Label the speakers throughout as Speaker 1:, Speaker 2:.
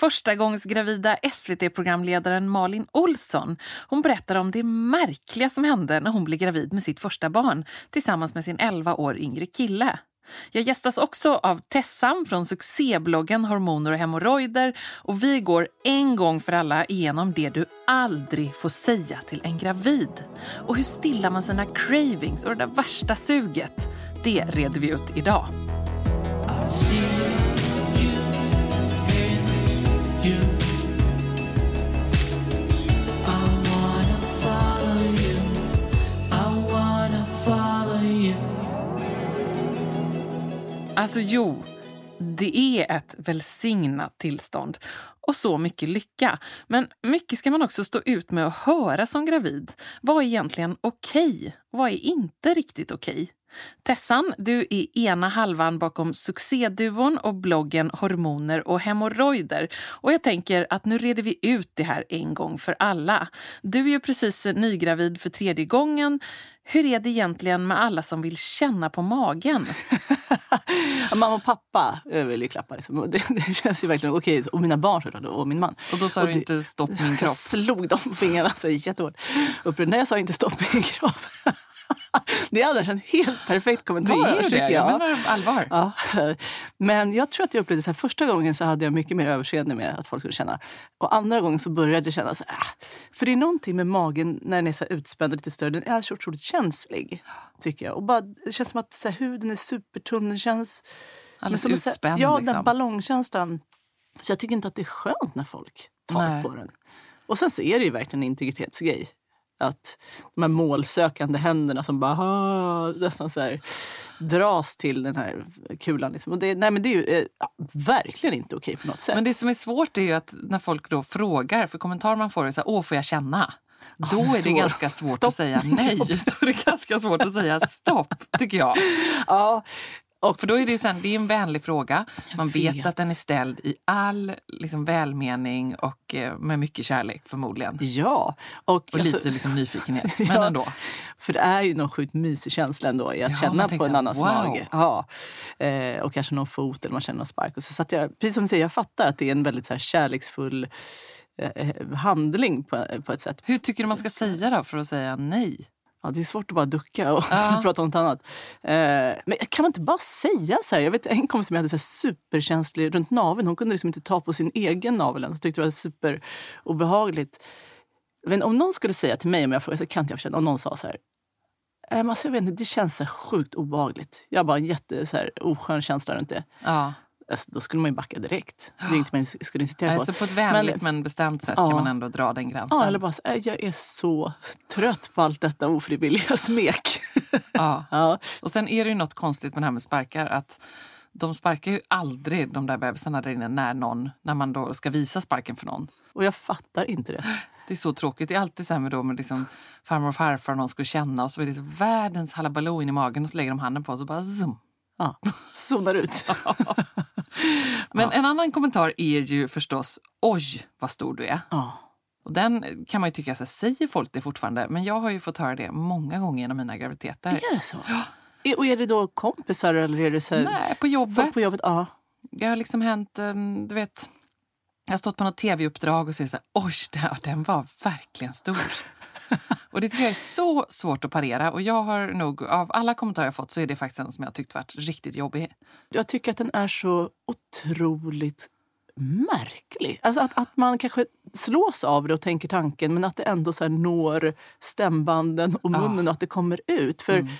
Speaker 1: Förstagångsgravida SVT-programledaren Malin Olsson hon berättar om det märkliga som hände när hon blev gravid med sitt första barn tillsammans med sin 11 år yngre kille. Jag gästas också av Tessan från succébloggen Hormoner och hemorrojder och vi går en gång för alla igenom det du aldrig får säga till en gravid. Och hur stillar man sina cravings och det där värsta suget? Det reder vi ut idag. Alltså jo, det är ett välsignat tillstånd och så mycket lycka. Men mycket ska man också stå ut med att höra som gravid. Vad är egentligen okej? Okay? Vad är inte riktigt okej? Okay? Tessan, du är ena halvan bakom succéduon och bloggen Hormoner och hemorrojder. Och jag tänker att nu reder vi ut det här en gång för alla. Du är ju precis nygravid för tredje gången. Hur är det egentligen med alla som vill känna på magen?
Speaker 2: Mamma och pappa vill ju klappa. Liksom. Det, det, känns ju verkligen okej. Och mina barn såklart, och min man.
Speaker 1: Och då sa och du inte stopp min kropp? Jag
Speaker 2: slog dem på fingrarna så jättehårt. Nej, jag sa inte stopp min kropp. Det är annars en helt perfekt kommentar.
Speaker 1: Det är det. Jag. jag menar allvar.
Speaker 2: Ja. Men jag tror att jag upplevde så här, första gången så hade jag mycket mer överseende med att folk skulle känna. Och andra gången så började jag känna så här, äh. För det är någonting med magen när den är så utspänd och lite större. Den är så otroligt känslig. Tycker jag. Och bara, det känns som att så här, huden är supertunn. Den känns...
Speaker 1: Alldeles som, utspänd.
Speaker 2: Ja,
Speaker 1: liksom.
Speaker 2: den ballongkänslan. Så jag tycker inte att det är skönt när folk tar Nej. på den. Och sen så är det ju verkligen en integritetsgrej. Att de här målsökande händerna som bara nästan så här, dras till den här kulan. Liksom. Och det, nej, men det är ju eh, verkligen inte okej på något sätt.
Speaker 1: Men det som är svårt är ju att när folk då frågar, för kommentarer man får är så här, åh får jag känna? Då är det ganska svårt stopp. att säga nej. Då är det ganska svårt att säga stopp, tycker jag.
Speaker 2: Ja,
Speaker 1: och för då är det, sen, det är en vänlig fråga. Man vet. vet. att den är ställd i all liksom, välmening och eh, med mycket kärlek förmodligen.
Speaker 2: Ja.
Speaker 1: Och, och alltså, lite liksom, nyfikenhet, men ja, ändå.
Speaker 2: För det är ju någon sjukt mysig känsla ändå i att ja, känna på en annans wow. mage. Ja. Eh, och kanske någon fot eller man känner någon spark. Och så satt jag, precis som du säger, jag fattar att det är en väldigt så här, kärleksfull eh, handling på, på ett sätt.
Speaker 1: Hur tycker du man ska säga då för att säga nej?
Speaker 2: Ja, det är svårt att bara ducka och ja. prata om något annat. Eh, men kan man inte bara säga så här? Jag vet en kompis som hade så superkänslig runt naveln. Hon kunde liksom inte ta på sin egen navel ens. tyckte det var superobehagligt. Men om någon skulle säga till mig, om jag frågade, kan inte jag förtjäna, om någon sa så här. Eh, alltså, jag vet inte, det känns så sjukt obehagligt. Jag har bara en jätte så här, oskön känsla runt det.
Speaker 1: Ja.
Speaker 2: Alltså, då skulle man ju backa direkt. Det är inget man skulle insistera på.
Speaker 1: Alltså på ett vänligt men, men bestämt sätt ja. kan man ändå dra den gränsen.
Speaker 2: Ja, eller bara så, jag är så trött på allt detta ofrivilliga smek.
Speaker 1: Ja. ja. Och sen är det ju något konstigt med det här med sparkar. att de sparkar ju aldrig de där bebisarna där inne när, någon, när man då ska visa sparken för någon.
Speaker 2: Och jag fattar inte det.
Speaker 1: Det är så tråkigt. Det är alltid så här med, då, med liksom farmor och farfar och någon skulle känna och så är det så världens halabaloo in i magen och så lägger de handen på och så bara zoom.
Speaker 2: Ja, zonar ut.
Speaker 1: Men ja. en annan kommentar är ju förstås oj vad stor du är.
Speaker 2: Ja.
Speaker 1: Och den kan man ju tycka, så säger folk det fortfarande? Men jag har ju fått höra det många gånger genom mina graviditeter.
Speaker 2: Är det så? Ja. Och är det då kompisar eller är det så här,
Speaker 1: Nej, på jobbet.
Speaker 2: På jobbet ja.
Speaker 1: Det har liksom hänt, ehm, du vet, jag har stått på något tv-uppdrag och så är det så här, oj, den var verkligen stor. och det tycker jag är så svårt att parera. Och jag har nog, av alla kommentarer jag fått så är det faktiskt en som jag tyckt varit riktigt jobbig.
Speaker 2: Jag tycker att den är så otroligt märklig. Alltså att, att man kanske slås av det och tänker tanken men att det ändå så når stämbanden och munnen ja. och att det kommer ut. För mm.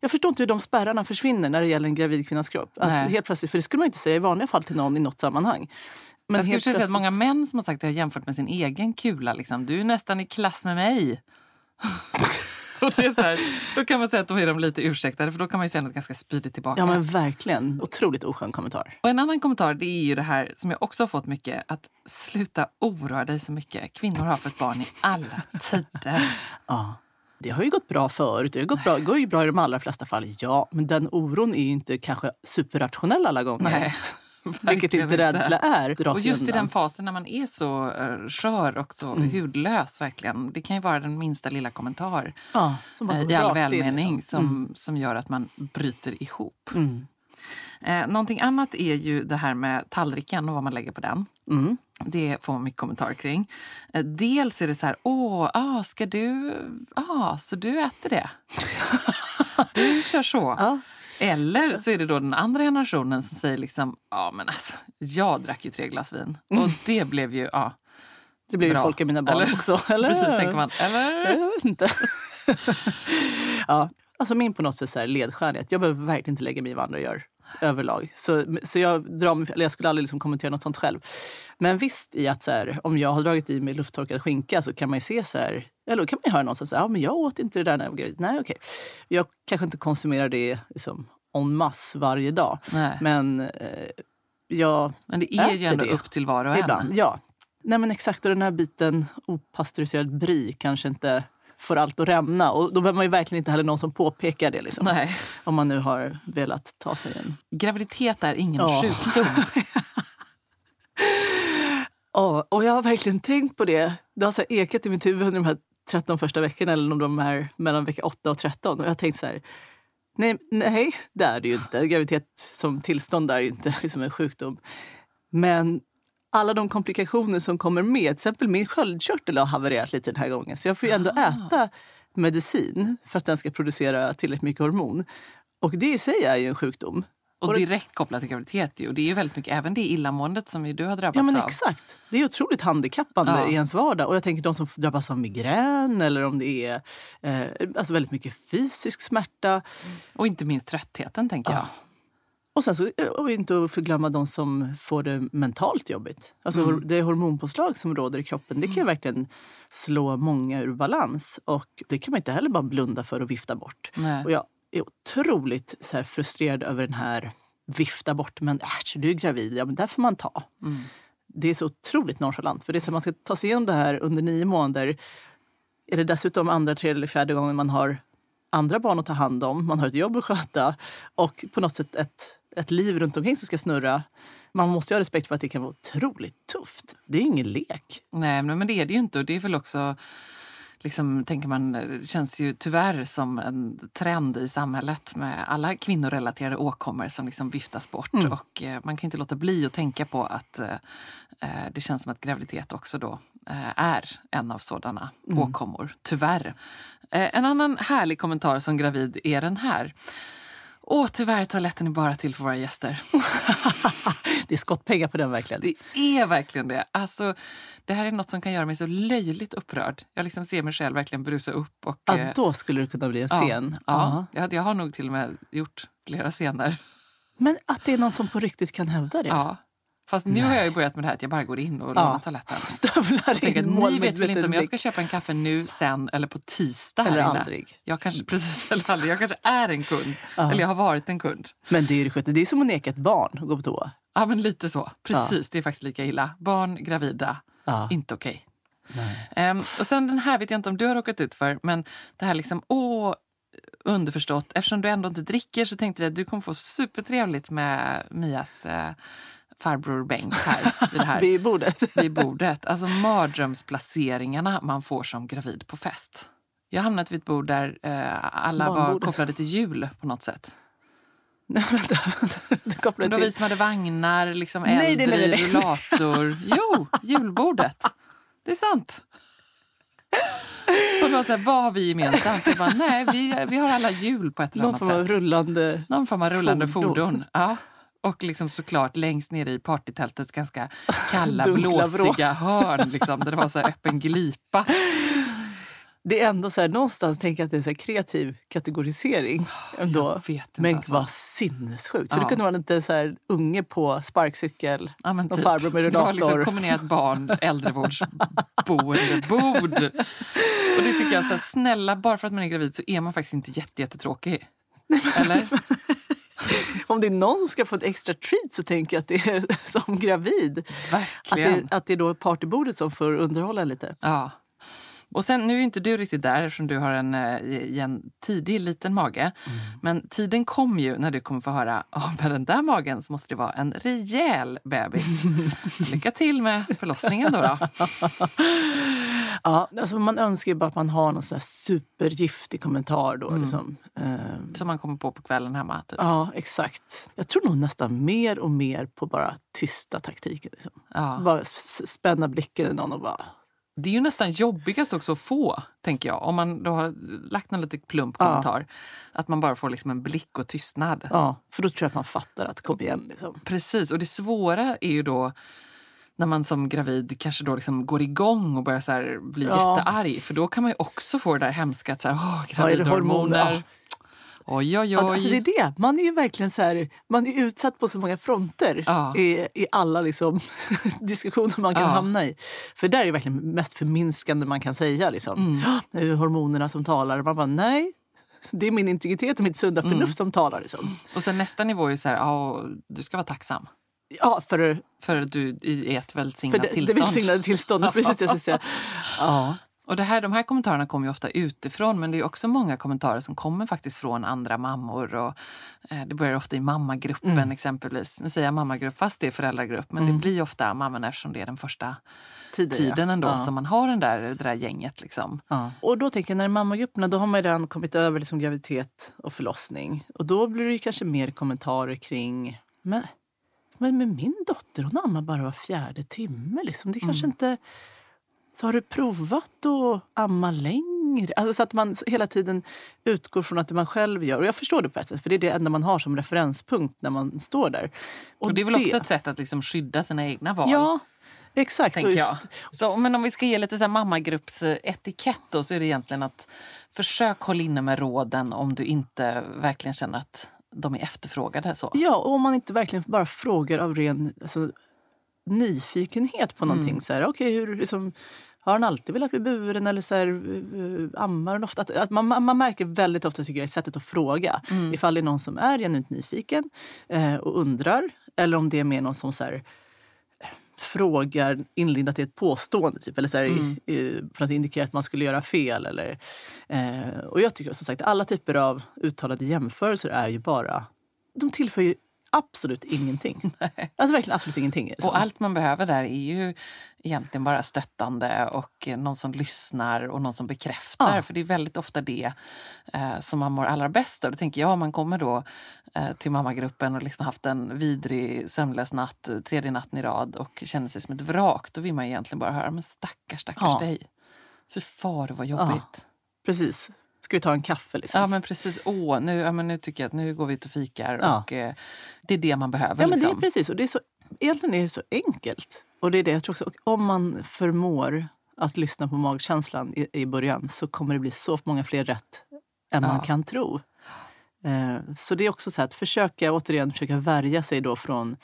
Speaker 2: Jag förstår inte hur de spärrarna försvinner när det gäller en gravid kvinnas kropp. Att helt plötsligt, för det skulle man inte säga i vanliga fall till någon i något sammanhang.
Speaker 1: Men jag skulle säga att många män som har sagt det har jämfört med sin egen kula. Liksom. Du är nästan i klass med mig. och det är så här, då kan man säga att då är de lite ursäktade för då kan man ju säga något ganska spydigt tillbaka.
Speaker 2: Ja men verkligen. Otroligt oskön kommentar.
Speaker 1: Och en annan kommentar det är ju det här som jag också har fått mycket. Att sluta oroa dig så mycket. Kvinnor har fått barn i alla tider.
Speaker 2: ja. Det har ju gått bra förut. Det, har gått bra, går ju bra i de allra flesta fall, ja. Men den oron är ju inte kanske superrationell alla gånger.
Speaker 1: Nej.
Speaker 2: Vilket inte rädsla är.
Speaker 1: Och just i den fasen när man är så uh, skör och så mm. hudlös verkligen. Det kan ju vara den minsta lilla kommentar
Speaker 2: ja,
Speaker 1: uh, i all välmening in, liksom. som, mm. som gör att man bryter ihop.
Speaker 2: Mm.
Speaker 1: Eh, någonting annat är ju det här med tallriken och vad man lägger på den.
Speaker 2: Mm.
Speaker 1: Det får man mycket kommentarer kring. Eh, dels är det så här, åh, ah, ska du, ah, så du äter det? du kör så.
Speaker 2: Ja.
Speaker 1: Eller så är det då den andra generationen som säger liksom, ja men alltså, jag drack ju tre glas vin. Och det blev ju, ja.
Speaker 2: Det blir ju
Speaker 1: Bra.
Speaker 2: folk i mina barn
Speaker 1: Eller?
Speaker 2: också. Eller?
Speaker 1: Precis, tänker man. Eller?
Speaker 2: Jag vet inte. ja, alltså min på något sätt så här ledstjärna är att jag behöver verkligen inte lägga mig i vad andra gör överlag. Så, så jag, drar eller jag skulle aldrig liksom kommentera något sånt själv. Men visst i att så här, om jag har dragit i mig lufttorkad skinka så kan man ju se så här, eller kan man ju höra någon säger ja men jag åt inte det där när jag var gravid. Nej okej. Jag kanske inte konsumerar det liksom en masse varje dag.
Speaker 1: Nej.
Speaker 2: Men eh, jag
Speaker 1: Men det är ju ändå
Speaker 2: det.
Speaker 1: upp till var och en.
Speaker 2: Ibland, ja. Nej men exakt, och den här biten opastöriserad brie kanske inte får allt att rämna. Och då behöver man ju verkligen inte heller någon som påpekar det. Liksom.
Speaker 1: Nej.
Speaker 2: Om man nu har velat ta sig en...
Speaker 1: Graviditet är ingen
Speaker 2: Ja.
Speaker 1: sjukdom.
Speaker 2: Ja, och jag har verkligen tänkt på det. Det har så ekat i mitt huvud under de här 13 första veckorna eller om de här mellan vecka 8 och 13. Och jag har tänkt så här, nej, nej det är det ju inte. Graviditet som tillstånd är ju inte liksom en sjukdom. Men alla de komplikationer som kommer med, till exempel min sköldkörtel har havererat lite den här gången. Så jag får ju ändå äta medicin för att den ska producera tillräckligt mycket hormon. Och det i sig är ju en sjukdom.
Speaker 1: Och direkt kopplat till graviditet. ju. Och det är ju väldigt mycket, även det illamåendet som du har drabbats
Speaker 2: Ja men
Speaker 1: av.
Speaker 2: exakt. Det är otroligt handikappande
Speaker 1: Ja.
Speaker 2: i ens vardag. Och jag tänker de som drabbas av migrän eller om det är eh, alltså väldigt mycket fysisk smärta.
Speaker 1: Och inte minst tröttheten tänker jag.
Speaker 2: Och sen så, eh, och inte att förglömma de som får det mentalt jobbigt. Alltså
Speaker 1: Mm.
Speaker 2: det hormonpåslag som råder i kroppen, det kan ju verkligen slå många ur balans. Och det kan man inte heller bara blunda för och vifta bort.
Speaker 1: Nej.
Speaker 2: Och jag är otroligt så frustrerad över den här vifta bort, men äsch, du är gravid, ja men där får man ta.
Speaker 1: Mm.
Speaker 2: Det är så otroligt nonchalant. För det är så att man ska ta sig igenom det här under nio månader. Är det dessutom andra, tredje eller fjärde gången man har andra barn att ta hand om, man har ett jobb att sköta och på något sätt ett, ett liv runt omkring som ska snurra. Man måste ju ha respekt för att det kan vara otroligt tufft. Det är ingen lek.
Speaker 1: Nej, men det är det ju inte. Och det är väl också, liksom, tänker man, det känns ju tyvärr som en trend i samhället med alla kvinnorelaterade åkommor som liksom viftas bort.
Speaker 2: Mm.
Speaker 1: Och eh, man kan inte låta bli att tänka på att eh, eh, det känns som att graviditet också då eh, är en av sådana
Speaker 2: Mm.
Speaker 1: åkommor, tyvärr. Eh, en annan härlig kommentar som gravid är den här. Åh, tyvärr, toaletten är bara till för våra gäster.
Speaker 2: Det är skottpengar på den verkligen.
Speaker 1: Det är verkligen det. Alltså, det här är något som kan göra mig så löjligt upprörd. Jag liksom ser mig själv verkligen brusa upp. Och,
Speaker 2: Ja,
Speaker 1: eh,
Speaker 2: då skulle det kunna bli en
Speaker 1: ja,
Speaker 2: scen.
Speaker 1: Ja, jag, jag har nog till och med gjort flera scener.
Speaker 2: Men att det är någon som på riktigt kan hävda det.
Speaker 1: Ja. Fast nu har jag ju börjat med det här att jag bara går in och
Speaker 2: Ja.
Speaker 1: lånar toaletten.
Speaker 2: Stövlar in
Speaker 1: att ni vet väl inte om jag ska köpa en kaffe nu, sen eller på tisdag
Speaker 2: Eller aldrig.
Speaker 1: Jag kanske, precis, eller aldrig. Jag kanske är en kund.
Speaker 2: Ja.
Speaker 1: Eller jag har varit en kund.
Speaker 2: Men det är det skönt. Det är som att neka ett barn att gå på toa.
Speaker 1: Ja, men lite så. Precis, det är faktiskt lika illa. Barn, gravida,
Speaker 2: Ja.
Speaker 1: inte okej. Ehm, och sen den här vet jag inte om du har råkat ut för, men det här liksom, åh, underförstått, eftersom du ändå inte dricker så tänkte vi att du kommer få supertrevligt med Mias eh, farbror Bengt här vid här
Speaker 2: Vid bordet.
Speaker 1: vid bordet. Alltså mardrömsplaceringarna man får som gravid på fest. Jag hamnat vid ett bord där eh, alla var kopplade till jul på något sätt.
Speaker 2: Nej, vänta. Kopplar
Speaker 1: Det var vi som hade vagnar, liksom
Speaker 2: Nej, nej,
Speaker 1: äldre
Speaker 2: nej,
Speaker 1: i
Speaker 2: nej.
Speaker 1: rullator. Jo, julbordet. Det är sant. Och så här, vad har vi gemensamt? Jag bara, nej, vi, vi har alla jul på ett eller
Speaker 2: Någon
Speaker 1: annat
Speaker 2: form av
Speaker 1: sätt.
Speaker 2: rullande...
Speaker 1: Någon form av rullande
Speaker 2: fordon.
Speaker 1: fordon. Ja. Och liksom såklart längst nere i partytältets ganska kalla, blåsiga hörn liksom, där det var så öppen glipa.
Speaker 2: Det är ändå så här, någonstans tänker jag att det är så kreativ kategorisering. Ändå. Men
Speaker 1: alltså.
Speaker 2: vad sinnessjukt. Så
Speaker 1: Ja.
Speaker 2: det kunde vara lite så här unge på sparkcykel.
Speaker 1: Ja,
Speaker 2: Någon
Speaker 1: typ.
Speaker 2: farbror med
Speaker 1: Det var liksom
Speaker 2: rullator.
Speaker 1: kombinerat barn, äldrevårdsboendebord. Och det tycker jag, så här, snälla, bara för att man är gravid så är man faktiskt inte jätte, jättetråkig. Eller?
Speaker 2: Om det är någon som ska få ett extra treat så tänker jag att det är som gravid. Att det, att det är då partybordet som får underhålla lite.
Speaker 1: Ja. Och sen, nu är inte du riktigt där eftersom du har en, eh, en tidig liten mage.
Speaker 2: Mm.
Speaker 1: Men tiden kommer ju när du kommer få höra oh, med den där magen så måste det vara en rejäl bebis. Lycka till med förlossningen då. då.
Speaker 2: Ja, alltså man önskar ju bara att man har någon sån supergiftig kommentar då. Mm. Liksom.
Speaker 1: Um, Som man kommer på på kvällen hemma? Typ.
Speaker 2: Ja, exakt. Jag tror nog nästan mer och mer på bara tysta taktiker. Liksom. Ja. Bara spänna blicken i någon och bara
Speaker 1: det är ju nästan jobbigast också att få, tänker jag. Om man då har lagt en lite plump kommentar. Ja. Att man bara får liksom en blick och tystnad.
Speaker 2: Ja, för då tror jag att man fattar att kom igen. Liksom.
Speaker 1: Precis, och det svåra är ju då när man som gravid kanske då liksom går igång och börjar så bli ja. jättearg. För då kan man ju också få det där hemska att så här, åh, gravidhormoner. Ja, Oj, oj, oj.
Speaker 2: Alltså det är det. Man är ju verkligen så här, man är utsatt på så många fronter ja. i, i alla liksom, diskussioner man kan ja. hamna i. För där är det verkligen mest förminskande man kan säga. Liksom. Mm. Det är hormonerna som talar. Man bara, nej, det är min integritet och mitt sunda förnuft mm. som talar. Liksom.
Speaker 1: Och sen nästa nivå är så här, ja, du ska vara tacksam.
Speaker 2: Ja, för,
Speaker 1: för att du är i ett välsignat
Speaker 2: för
Speaker 1: det, tillstånd.
Speaker 2: Det välsignade tillståndet, precis det jag säga. Ja.
Speaker 1: Och det här, de här kommentarerna kommer ju ofta utifrån men det är också många kommentarer som kommer faktiskt från andra mammor. Och, eh, det börjar ofta i mammagruppen mm. exempelvis. Nu säger jag mammagrupp fast det är föräldragrupp men mm. det blir ofta mammorna eftersom det är den första tiden, tiden ändå ja. som man har den där, det där gänget. Liksom.
Speaker 2: Ja. Och då tänker jag, när mammagrupperna då har man redan kommit över liksom graviditet och förlossning. Och då blir det kanske mer kommentarer kring men, men med min dotter, hon ammar bara var fjärde timme. Liksom. Det kanske mm. inte så har du provat att amma längre? Alltså så att man hela tiden utgår från att det man själv gör. Och jag förstår det på ett sätt, för det är det enda man har som referenspunkt när man står där.
Speaker 1: Och, och det är väl det... också ett sätt att liksom skydda sina egna val?
Speaker 2: Ja, exakt.
Speaker 1: Just... Jag. Så, men om vi ska ge lite så här mammagruppsetikett då, så är det egentligen att försök hålla inne med råden om du inte verkligen känner att de är efterfrågade. Så.
Speaker 2: Ja, och om man inte verkligen bara frågar av ren alltså, nyfikenhet på någonting. Mm. Så här, okay, hur, liksom, har han alltid velat bli buren eller så här, uh, ammar han ofta? Att, att man, man märker väldigt ofta tycker jag, i sättet att fråga mm. ifall det är någon som är genuint nyfiken uh, och undrar eller om det är mer någon som så här, frågar inlindat i ett påstående. Typ, eller så här, mm. i, i, för att indikera att man skulle göra fel. Eller, eh, och jag tycker som sagt alla typer av uttalade jämförelser är ju bara... De tillför ju absolut ingenting. Nej. Alltså verkligen absolut ingenting.
Speaker 1: Och allt man behöver där är ju egentligen bara stöttande och någon som lyssnar och någon som bekräftar. Ja. För det är väldigt ofta det eh, som man mår allra bäst av. Då tänker jag om man kommer då eh, till mammagruppen och liksom haft en vidrig sömnlös natt, tredje natten i rad och känner sig som ett vrak. Då vill man egentligen bara höra, men stackars, stackars ja. dig. Fy far vad jobbigt. Ja.
Speaker 2: Precis. Ska vi ta en kaffe? Liksom?
Speaker 1: Ja, men precis. Åh, nu, ja, men nu tycker jag att nu går vi ut och fikar. Ja. Och, eh, det är det man behöver.
Speaker 2: Ja, men
Speaker 1: liksom.
Speaker 2: det är liksom. precis. Och det är så, egentligen är det så enkelt. Och det är det jag tror också. Om man förmår att lyssna på magkänslan i, i början så kommer det bli så många fler rätt än ja. man kan tro. Eh, så det är också så att försöka återigen försöka värja sig då från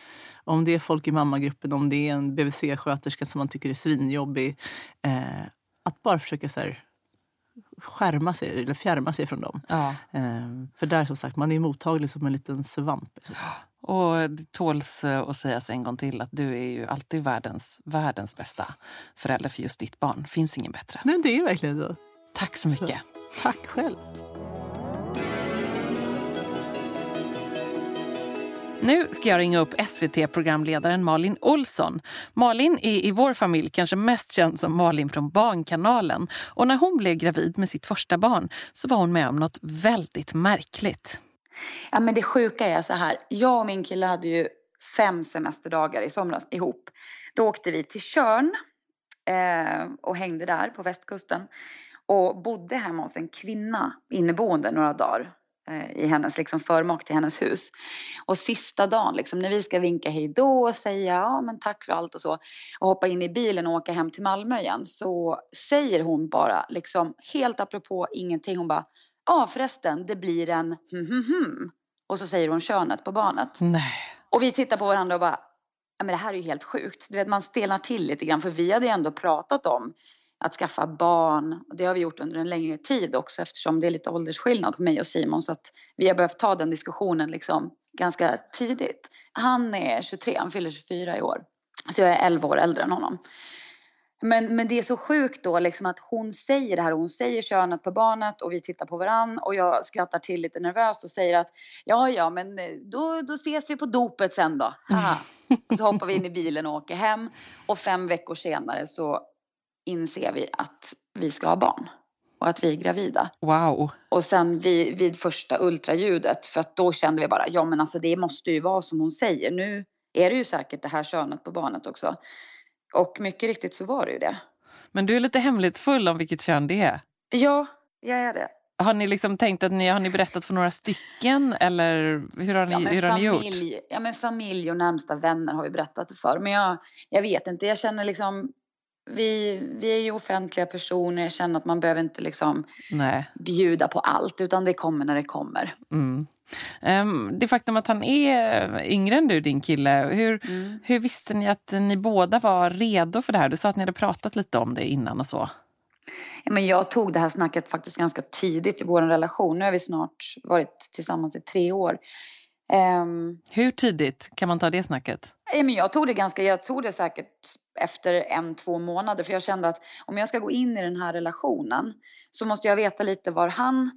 Speaker 2: om det är folk i mammagruppen, om det är en BVC-sköterska som man tycker är svinjobbig. Eh, att bara försöka så här, skärma sig eller fjärma sig från dem. Ja. Ehm, för där som sagt, man är mottaglig som en liten svamp. Liksom.
Speaker 1: Och det tåls eh, att sägas en gång till att du är ju alltid världens, världens bästa förälder för just ditt barn. finns ingen bättre.
Speaker 2: Nej, det är verkligen så.
Speaker 1: Tack så mycket.
Speaker 2: Så. Tack själv.
Speaker 1: Nu ska jag ringa upp SVT-programledaren Malin Olsson. Malin är i vår familj kanske mest känd som Malin från Barnkanalen. Och när hon blev gravid med sitt första barn så var hon med om något väldigt märkligt.
Speaker 3: Ja, men det sjuka är så här. Jag och min kille hade ju fem semesterdagar i somras ihop. Då åkte vi till Körn eh, och hängde där på västkusten och bodde hemma hos en kvinna inneboende några dagar i hennes liksom förmak till hennes hus. Och sista dagen, liksom, när vi ska vinka hej då och säga ja, men tack för allt och så och hoppa in i bilen och åka hem till Malmö igen så säger hon bara, liksom, helt apropå ingenting, hon bara ja förresten, det blir en hm, hm, hm. Och så säger hon könet på barnet.
Speaker 1: Nej.
Speaker 3: Och vi tittar på varandra och bara, ja men det här är ju helt sjukt. Du vet, man stelnar till lite grann för vi hade ju ändå pratat om att skaffa barn. Och det har vi gjort under en längre tid också eftersom det är lite åldersskillnad på mig och Simon så att vi har behövt ta den diskussionen liksom ganska tidigt. Han är 23, han fyller 24 i år. Så jag är 11 år äldre än honom. Men, men det är så sjukt då liksom att hon säger det här hon säger könet på barnet och vi tittar på varann och jag skrattar till lite nervöst och säger att ja, ja, men eh, då, då ses vi på dopet sen då. Ah. Så hoppar vi in i bilen och åker hem och fem veckor senare så inser vi att vi ska ha barn och att vi är gravida.
Speaker 1: Wow.
Speaker 3: Och sen vid, vid första ultraljudet, för att då kände vi bara, ja men alltså det måste ju vara som hon säger. Nu är det ju säkert det här könet på barnet också. Och mycket riktigt så var det ju det.
Speaker 1: Men du är lite hemlighetsfull om vilket kön det är.
Speaker 3: Ja, jag är det.
Speaker 1: Har ni liksom tänkt att ni har ni berättat för några stycken eller hur har ni, ja, hur har
Speaker 3: familj,
Speaker 1: ni gjort?
Speaker 3: Ja men familj och närmsta vänner har ju berättat det för. Men jag, jag vet inte, jag känner liksom vi, vi är ju offentliga personer, jag känner att man behöver inte liksom
Speaker 1: Nej.
Speaker 3: bjuda på allt utan det kommer när det kommer.
Speaker 1: Mm. Um, det faktum att han är yngre än du, din kille, hur, mm. hur visste ni att ni båda var redo för det här? Du sa att ni hade pratat lite om det innan och så.
Speaker 3: Ja, men jag tog det här snacket faktiskt ganska tidigt i vår relation. Nu har vi snart varit tillsammans i tre år. Um,
Speaker 1: hur tidigt kan man ta det snacket?
Speaker 3: Ja, men jag tog det ganska, jag tog det säkert efter en, två månader. För jag kände att om jag ska gå in i den här relationen så måste jag veta lite var han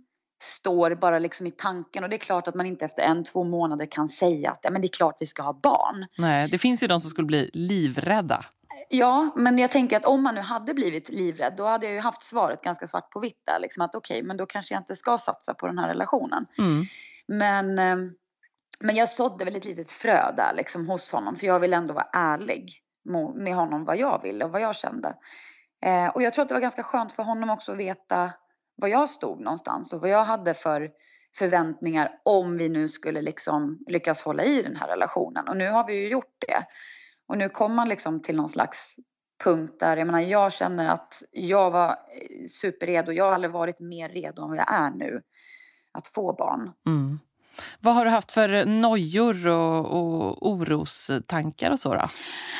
Speaker 3: står bara liksom i tanken. Och det är klart att man inte efter en, två månader kan säga att ja, men det är klart vi ska ha barn.
Speaker 1: Nej, det finns ju de som skulle bli livrädda.
Speaker 3: Ja, men jag tänker att om man nu hade blivit livrädd då hade jag ju haft svaret ganska svart på vitt där. Liksom att okej, okay, men då kanske jag inte ska satsa på den här relationen.
Speaker 1: Mm.
Speaker 3: Men, eh, men jag sådde väl ett litet frö där liksom hos honom för jag vill ändå vara ärlig med honom vad jag ville och vad jag kände. Eh, och jag tror att det var ganska skönt för honom också att veta var jag stod någonstans och vad jag hade för förväntningar om vi nu skulle liksom lyckas hålla i den här relationen. Och nu har vi ju gjort det. Och nu kom man liksom till någon slags punkt där, jag menar jag känner att jag var superredo. Jag har aldrig varit mer redo än vad jag är nu att få barn.
Speaker 1: Mm. Vad har du haft för nojor och, och orostankar och så då?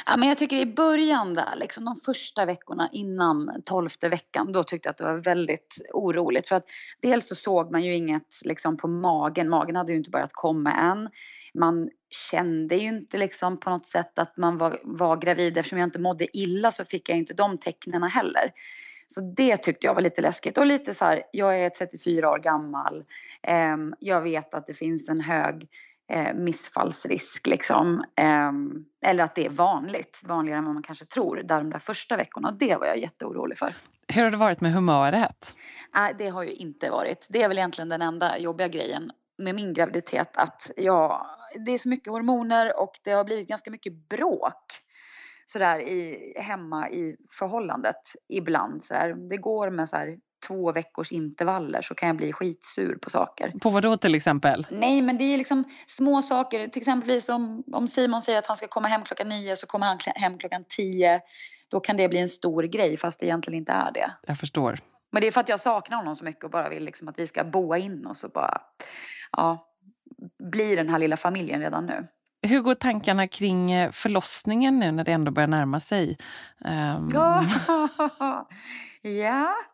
Speaker 3: Ja, men jag tycker i början där, liksom de första veckorna innan tolfte veckan, då tyckte jag att det var väldigt oroligt. För att dels så såg man ju inget liksom på magen, magen hade ju inte börjat komma än. Man kände ju inte liksom på något sätt att man var, var gravid. Eftersom jag inte mådde illa så fick jag inte de tecknen heller. Så det tyckte jag var lite läskigt. Och lite så här, jag är 34 år gammal. Eh, jag vet att det finns en hög eh, missfallsrisk liksom. Eh, eller att det är vanligt, vanligare än vad man kanske tror, där de där första veckorna. Det var jag jätteorolig för.
Speaker 1: Hur har det varit med humöret?
Speaker 3: Nej, det har ju inte varit. Det är väl egentligen den enda jobbiga grejen med min graviditet att jag, det är så mycket hormoner och det har blivit ganska mycket bråk sådär i, hemma i förhållandet ibland. Så här. Det går med så här, två veckors intervaller så kan jag bli skitsur på saker.
Speaker 1: På vad då till exempel?
Speaker 3: Nej men det är liksom små saker. Till exempel om, om Simon säger att han ska komma hem klockan nio så kommer han hem klockan tio. Då kan det bli en stor grej fast det egentligen inte är det.
Speaker 1: Jag förstår.
Speaker 3: Men det är för att jag saknar honom så mycket och bara vill liksom att vi ska boa in oss och bara ja, bli den här lilla familjen redan nu.
Speaker 1: Hur går tankarna kring eh, förlossningen nu när det ändå börjar närma sig?
Speaker 3: Um... ja.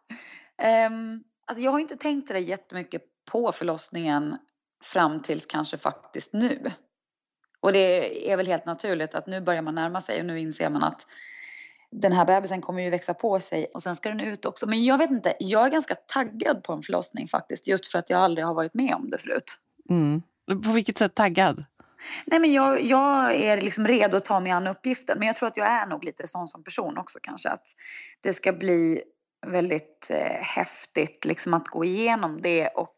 Speaker 3: Um, alltså jag har inte tänkt det jättemycket på förlossningen fram tills kanske faktiskt nu. Och det är väl helt naturligt att nu börjar man närma sig och nu inser man att den här bebisen kommer ju växa på sig och sen ska den ut också. Men jag vet inte, jag är ganska taggad på en förlossning faktiskt. Just för att jag aldrig har varit med om det förut.
Speaker 1: Mm. På vilket sätt taggad?
Speaker 3: Nej, men jag, jag är liksom redo att ta mig an uppgiften. Men jag tror att jag är nog lite sån som person också kanske. Att det ska bli väldigt eh, häftigt liksom att gå igenom det. Och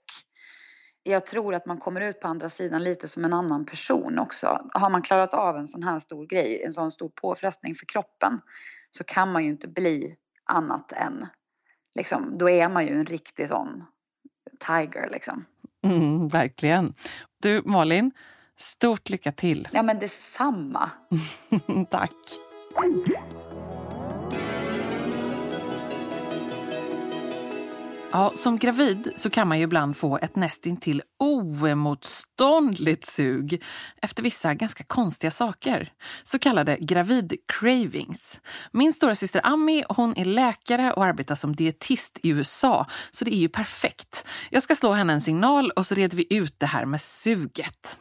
Speaker 3: jag tror att man kommer ut på andra sidan lite som en annan person också. Har man klarat av en sån här stor grej, en sån stor påfrestning för kroppen så kan man ju inte bli annat än, liksom, då är man ju en riktig sån tiger liksom.
Speaker 1: Mm, verkligen. Du Malin, Stort lycka till.
Speaker 3: Ja, men detsamma.
Speaker 1: Tack. Ja, som gravid så kan man ju ibland få ett nästintill oemotståndligt sug efter vissa ganska konstiga saker. Så kallade gravid-cravings. Min stora syster Ami hon är läkare och arbetar som dietist i USA, så det är ju perfekt. Jag ska slå henne en signal och så reder vi ut det här med suget.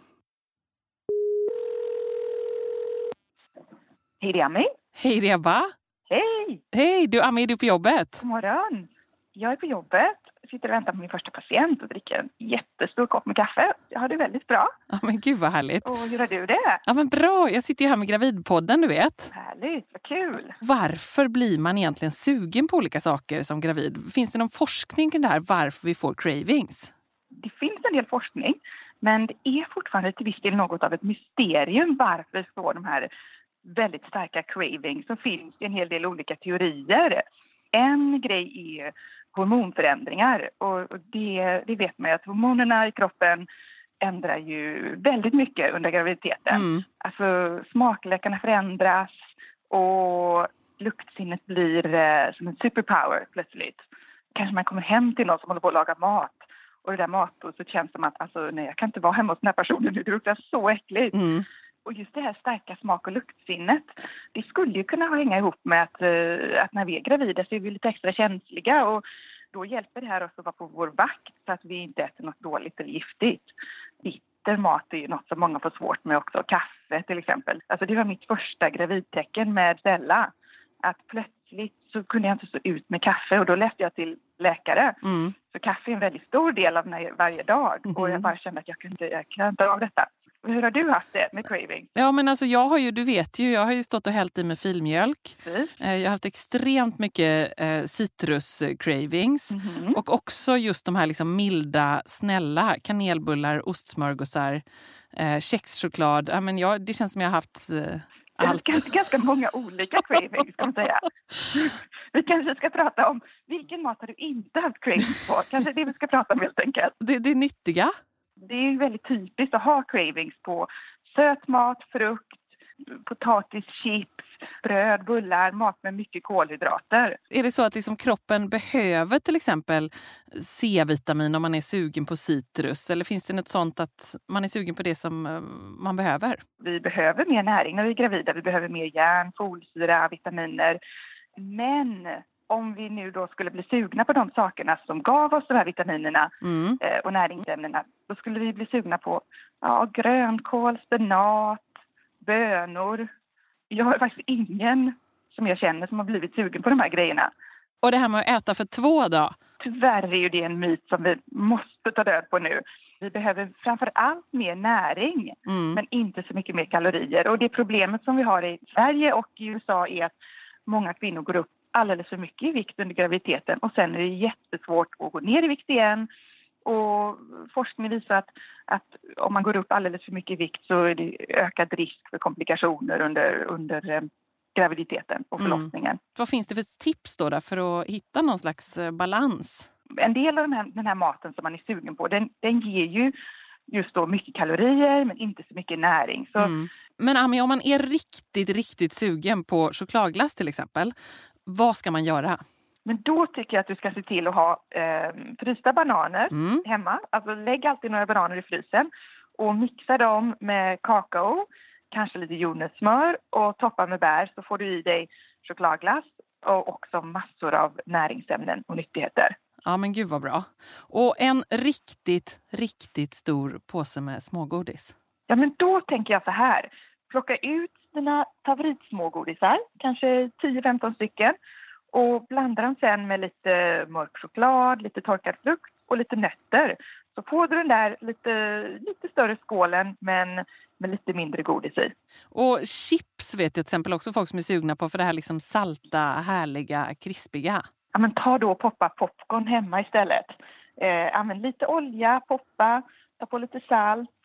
Speaker 4: Hej, det är Ami.
Speaker 1: Hej, Ebba.
Speaker 4: Hej!
Speaker 1: Hej, du Ami, är du på jobbet?
Speaker 4: God morgon. Jag är på jobbet. sitter och väntar på min första patient och dricker en jättestor kopp med kaffe. Jag har det väldigt bra.
Speaker 1: Ja, men gud vad härligt.
Speaker 4: Och hur har du det?
Speaker 1: Ja, men bra. Jag sitter ju här med Gravidpodden, du vet.
Speaker 4: Härligt, vad kul.
Speaker 1: Varför blir man egentligen sugen på olika saker som gravid? Finns det någon forskning kring det här, varför vi får cravings?
Speaker 4: Det finns en del forskning, men det är fortfarande till viss del något av ett mysterium varför vi får de här väldigt starka cravings som finns i en hel del olika teorier. En grej är hormonförändringar och det, det vet man ju att hormonerna i kroppen ändrar ju väldigt mycket under graviditeten. Mm. Alltså smakläckarna förändras och luktsinnet blir eh, som en superpower plötsligt. Kanske man kommer hem till någon som håller på att laga mat och det där matbordet så känns det som att alltså, nej, jag kan inte vara hemma hos den här personen nu, det luktar så äckligt. Mm. Och just det här starka smak och luktsinnet, det skulle ju kunna hänga ihop med att, uh, att när vi är gravida så är vi lite extra känsliga och då hjälper det här oss att vara på vår vakt så att vi inte äter något dåligt eller giftigt. Bitter mat är ju något som många får svårt med också, kaffe till exempel. Alltså det var mitt första gravidtecken med Stella. Att plötsligt så kunde jag inte stå ut med kaffe och då läste jag till läkare. Mm. Så kaffe är en väldigt stor del av varje dag och jag mm. bara kände att jag kunde, jag kan inte av detta. Hur har du haft det med craving?
Speaker 1: Ja, men alltså jag har ju, du vet ju, jag har ju stått och hällt i med filmjölk. Mm. Jag har haft extremt mycket eh, citrus-cravings. Mm. Och också just de här liksom milda, snälla kanelbullar, ostsmörgåsar, eh, kexchoklad. Ja, men jag, det känns som jag har haft eh, allt.
Speaker 4: Ganska, ganska många olika cravings ska man säga. Vi kanske ska prata om vilken mat har du inte haft cravings på? Kanske det vi ska prata om helt enkelt.
Speaker 1: Det, det är nyttiga
Speaker 4: det är väldigt typiskt att ha cravings på söt mat, frukt, potatis, chips, bröd, bullar, mat med mycket kolhydrater.
Speaker 1: Är det så att liksom kroppen behöver till exempel C-vitamin om man är sugen på citrus? Eller finns det något sånt att man är sugen på det som eh, man behöver?
Speaker 4: Vi behöver mer näring när vi är gravida. Vi behöver mer järn, folsyra, vitaminer. Men om vi nu då skulle bli sugna på de sakerna som gav oss de här vitaminerna mm. eh, och näringsämnena, då skulle vi bli sugna på ja, grönkål, spenat, bönor. Jag har faktiskt ingen som jag känner som har blivit sugen på de här grejerna.
Speaker 1: Och det här med att äta för två då?
Speaker 4: Tyvärr är ju det en myt som vi måste ta död på nu. Vi behöver framför allt mer näring, mm. men inte så mycket mer kalorier. Och det problemet som vi har i Sverige och i USA är att många kvinnor går upp alldeles för mycket i vikt under graviditeten och sen är det jättesvårt att gå ner i vikt igen. Och forskning visar att, att om man går upp alldeles för mycket i vikt så är det ökad risk för komplikationer under, under eh, graviditeten och mm. förlossningen. Mm.
Speaker 1: Vad finns det för tips då, då för att hitta någon slags eh, balans?
Speaker 4: En del av den här, den här maten som man är sugen på den, den ger ju just då mycket kalorier men inte så mycket näring. Så... Mm.
Speaker 1: Men Ami, om man är riktigt, riktigt sugen på chokladglass till exempel, vad ska man göra?
Speaker 4: Men då tycker jag att du ska se till att ha eh, frysta bananer mm. hemma. Alltså lägg alltid några bananer i frysen och mixa dem med kakao, kanske lite jordnötssmör och toppa med bär så får du i dig chokladglass och också massor av näringsämnen och nyttigheter.
Speaker 1: Ja men gud vad bra. Och en riktigt, riktigt stor påse med smågodis.
Speaker 4: Ja men då tänker jag så här. Plocka ut dina favoritsmågodisar, kanske 10-15 stycken och blanda dem sen med lite mörk choklad, lite torkad frukt och lite nötter. Så får du den där lite, lite större skålen men med lite mindre godis i.
Speaker 1: Och chips vet jag till exempel också folk som är sugna på för det här liksom salta, härliga, krispiga.
Speaker 4: Ja, men ta då och poppa popcorn hemma istället. Eh, använd lite olja, poppa, ta på lite salt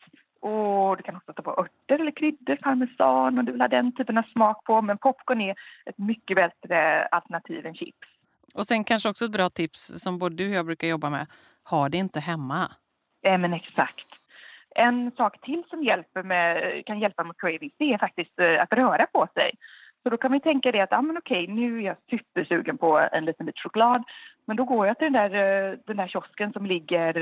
Speaker 4: och du kan också ta på örter eller kryddor, parmesan om du vill ha den typen av smak på. Men popcorn är ett mycket bättre alternativ än chips.
Speaker 1: Och sen kanske också ett bra tips som både du och jag brukar jobba med. Ha det inte hemma.
Speaker 4: Ja, men exakt. En sak till som hjälper med, kan hjälpa med cravings det är faktiskt eh, att röra på sig. Så då kan vi tänka det att ah, men okej, nu är jag supersugen på en liten bit choklad. Men då går jag till den där, eh, den där kiosken som ligger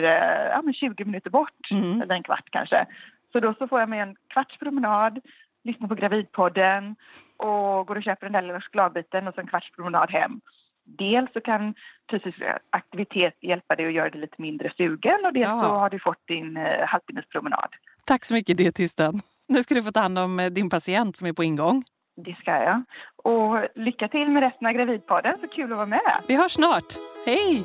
Speaker 4: ja, men 20 minuter bort, mm. eller en kvart kanske. Så då så får jag mig en kvarts promenad, lyssnar på Gravidpodden och går och köper den där lilla chokladbiten och så en kvarts promenad hem. Dels så kan fysisk aktivitet hjälpa dig att göra dig lite mindre sugen och dels ja. så har du fått din eh, halvtimmespromenad.
Speaker 1: Tack så mycket dietisten. Nu ska du få ta hand om eh, din patient som är på ingång.
Speaker 4: Det ska jag. Och lycka till med resten av Gravidpodden, så kul att vara med.
Speaker 1: Vi hörs snart. Hej!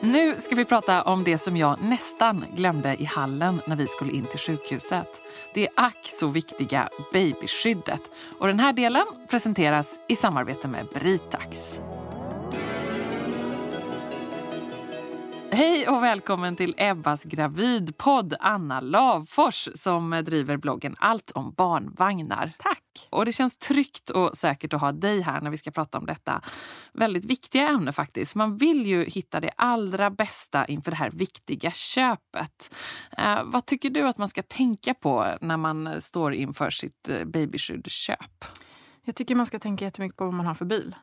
Speaker 1: Nu ska vi prata om det som jag nästan glömde i hallen när vi skulle in till sjukhuset. Det ack så viktiga babyskyddet. Och den här delen presenteras i samarbete med Britax. Hej och välkommen till Ebbas gravidpodd Anna Lavfors som driver bloggen Allt om barnvagnar.
Speaker 5: Tack!
Speaker 1: Och det känns tryggt och säkert att ha dig här när vi ska prata om detta väldigt viktiga ämne faktiskt. Man vill ju hitta det allra bästa inför det här viktiga köpet. Eh, vad tycker du att man ska tänka på när man står inför sitt eh, babyskyddköp?
Speaker 5: Jag tycker man ska tänka jättemycket på vad man har för bil.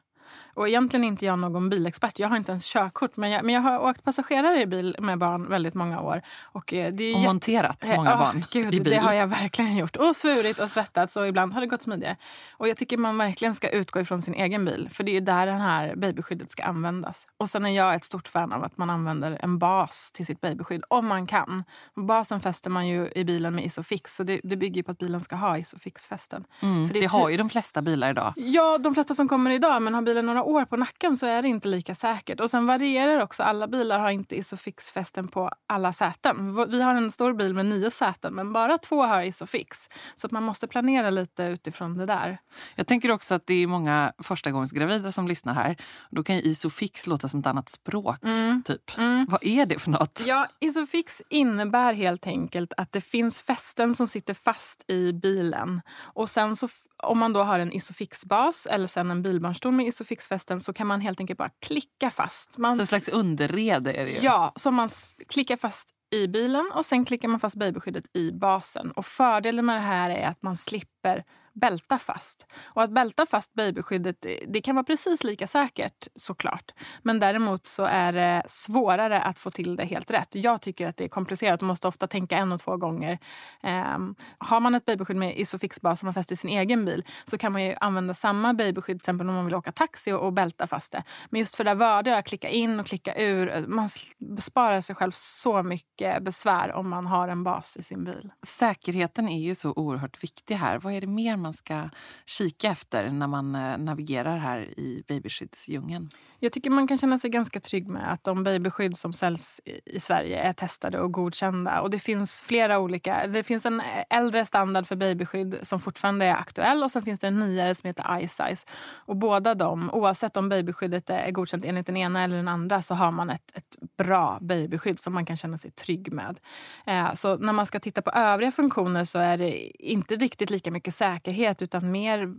Speaker 5: Och egentligen är inte jag någon bilexpert. Jag har inte ens körkort. Men jag, men jag har åkt passagerare i bil med barn väldigt många år. Och,
Speaker 1: eh, det är och monterat jätte... många barn
Speaker 5: gud,
Speaker 1: i bil.
Speaker 5: Det har jag verkligen gjort. Och svurit och svettats och ibland har det gått smidigare. Och jag tycker man verkligen ska utgå ifrån sin egen bil. För det är där det här babyskyddet ska användas. Och sen är jag ett stort fan av att man använder en bas till sitt babyskydd. Om man kan. Basen fäster man ju i bilen med Isofix. Så det, det bygger på att bilen ska ha Isofix-fästen.
Speaker 1: Mm, det, det har ju de flesta bilar idag.
Speaker 5: Ja, de flesta som kommer idag. Men har bilen några år på nacken så är det inte lika säkert. Och sen varierar också. Alla bilar har inte Isofix-fästen på alla säten. Vi har en stor bil med nio säten men bara två har Isofix. Så att man måste planera lite utifrån det där.
Speaker 1: Jag tänker också att det är många förstagångsgravida som lyssnar här. Då kan Isofix låta som ett annat språk. Mm. typ. Mm. Vad är det för något?
Speaker 5: Ja, Isofix innebär helt enkelt att det finns fästen som sitter fast i bilen. Och sen så om man då har en Isofix-bas eller sen en bilbarnstol med Isofix-fästen så kan man helt enkelt bara klicka fast. Man,
Speaker 1: så en slags underrede är det ju.
Speaker 5: Ja, så man klickar fast i bilen och sen klickar man fast babyskyddet i basen. Och fördelen med det här är att man slipper slipper bälta fast. Och att bälta fast babyskyddet eh, det kan vara precis lika säkert såklart. Men däremot så är det svårare att få till det helt rätt. Jag tycker att det är komplicerat och måste ofta tänka en och två gånger. Um, har man ett babyskydd med isofixbas som man fäster i sin egen bil så kan man ju använda samma babyskydd till exempel om man vill åka taxi och, och bälta fast det. Men just för det värdiga att klicka in och klicka ur, eh, man besparar sig själv så mycket besvär om man har en bas i sin bil.
Speaker 1: Säkerheten är ju så oerhört viktig här. Vad är det mer man ska kika efter när man eh, navigerar här i babyskyddsdjungeln?
Speaker 5: Jag tycker man kan känna sig ganska trygg med att de babyskydd som säljs i Sverige är testade och godkända. Och det finns flera olika. Det finns en äldre standard för babyskydd som fortfarande är aktuell och sen finns det en nyare som heter iSize. Och båda de, oavsett om babyskyddet är godkänt enligt den ena eller den andra så har man ett, ett bra babyskydd som man kan känna sig trygg med. Eh, så när man ska titta på övriga funktioner så är det inte riktigt lika mycket säkerhet utan mer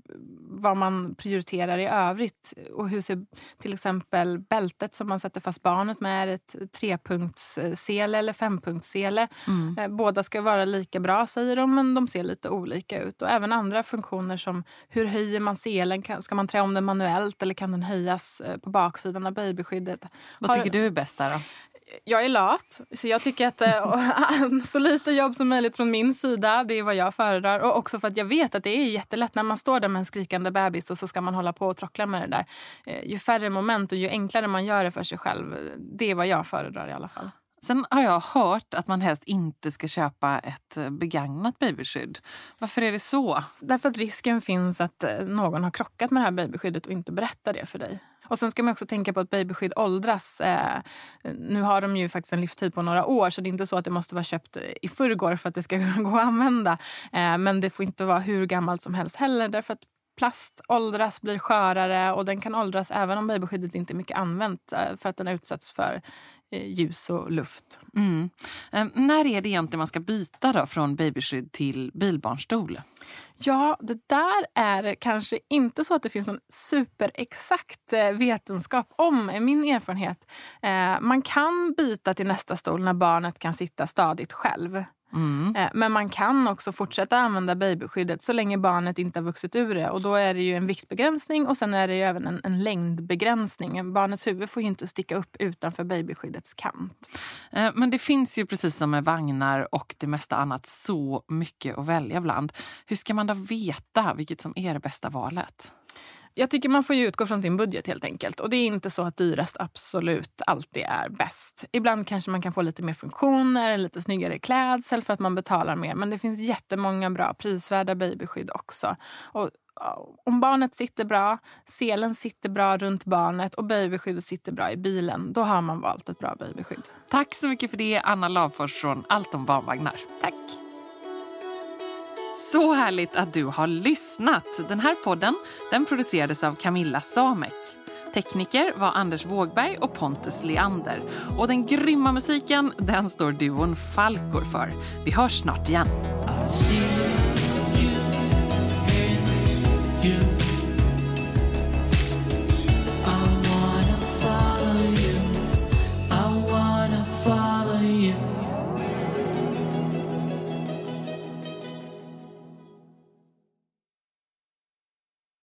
Speaker 5: vad man prioriterar i övrigt. Och hur ser till exempel bältet som man sätter fast barnet med är ett trepunktssele eller fempunktssele. Mm. Eh, båda ska vara lika bra säger de, men de ser lite olika ut. Och även andra funktioner som hur höjer man selen? Ska man trä om den manuellt eller kan den höjas eh, på baksidan av babyskyddet?
Speaker 1: Vad tycker du är bäst där då?
Speaker 5: Jag är lat, så jag tycker att äh, så lite jobb som möjligt från min sida, det är vad jag föredrar. Och också för att jag vet att det är jättelätt när man står där med en skrikande bebis och så ska man hålla på och trockla med det där. Eh, ju färre moment och ju enklare man gör det för sig själv, det är vad jag föredrar i alla fall.
Speaker 1: Sen har jag hört att man helst inte ska köpa ett eh, begagnat babyskydd. Varför är det så?
Speaker 5: Därför att risken finns att någon har krockat med det här babyskyddet och inte berättar det för dig. Och sen ska man också tänka på att babyskydd åldras. Eh, nu har de ju faktiskt en livstid på några år så det är inte så att det måste vara köpt i förrgår för att det ska gå att använda. Eh, men det får inte vara hur gammalt som helst heller därför att plast åldras, blir skörare och den kan åldras även om babyskyddet inte är mycket använt eh, för att den utsatts för ljus och luft.
Speaker 1: Mm. Eh, när är det egentligen man ska byta då från babyskydd till bilbarnstol?
Speaker 5: Ja, det där är kanske inte så att det finns en superexakt eh, vetenskap om, är min erfarenhet. Eh, man kan byta till nästa stol när barnet kan sitta stadigt själv. Mm. Eh, men man kan också fortsätta använda babyskyddet så länge barnet inte har vuxit ur det. Och då är det ju en viktbegränsning och sen är det även en, en längdbegränsning. Barnets huvud får inte sticka upp utanför babyskyddets kant.
Speaker 1: Eh, men det finns ju precis som med vagnar och det mesta annat så mycket att välja bland. Hur ska man då veta vilket som är det bästa valet?
Speaker 5: Jag tycker man får utgå från sin budget helt enkelt. Och det är inte så att dyrast absolut alltid är bäst. Ibland kanske man kan få lite mer funktioner, lite snyggare klädsel för att man betalar mer. Men det finns jättemånga bra prisvärda babyskydd också. Och om barnet sitter bra, selen sitter bra runt barnet och babyskyddet sitter bra i bilen, då har man valt ett bra babyskydd.
Speaker 1: Tack så mycket för det, Anna Lavfors från Allt om barnvagnar.
Speaker 5: Tack.
Speaker 1: Så härligt att du har lyssnat. Den här podden den producerades av Camilla Samek. Tekniker var Anders Wågberg och Pontus Leander. Och den grymma musiken den står duon Falkor för. Vi hörs snart igen.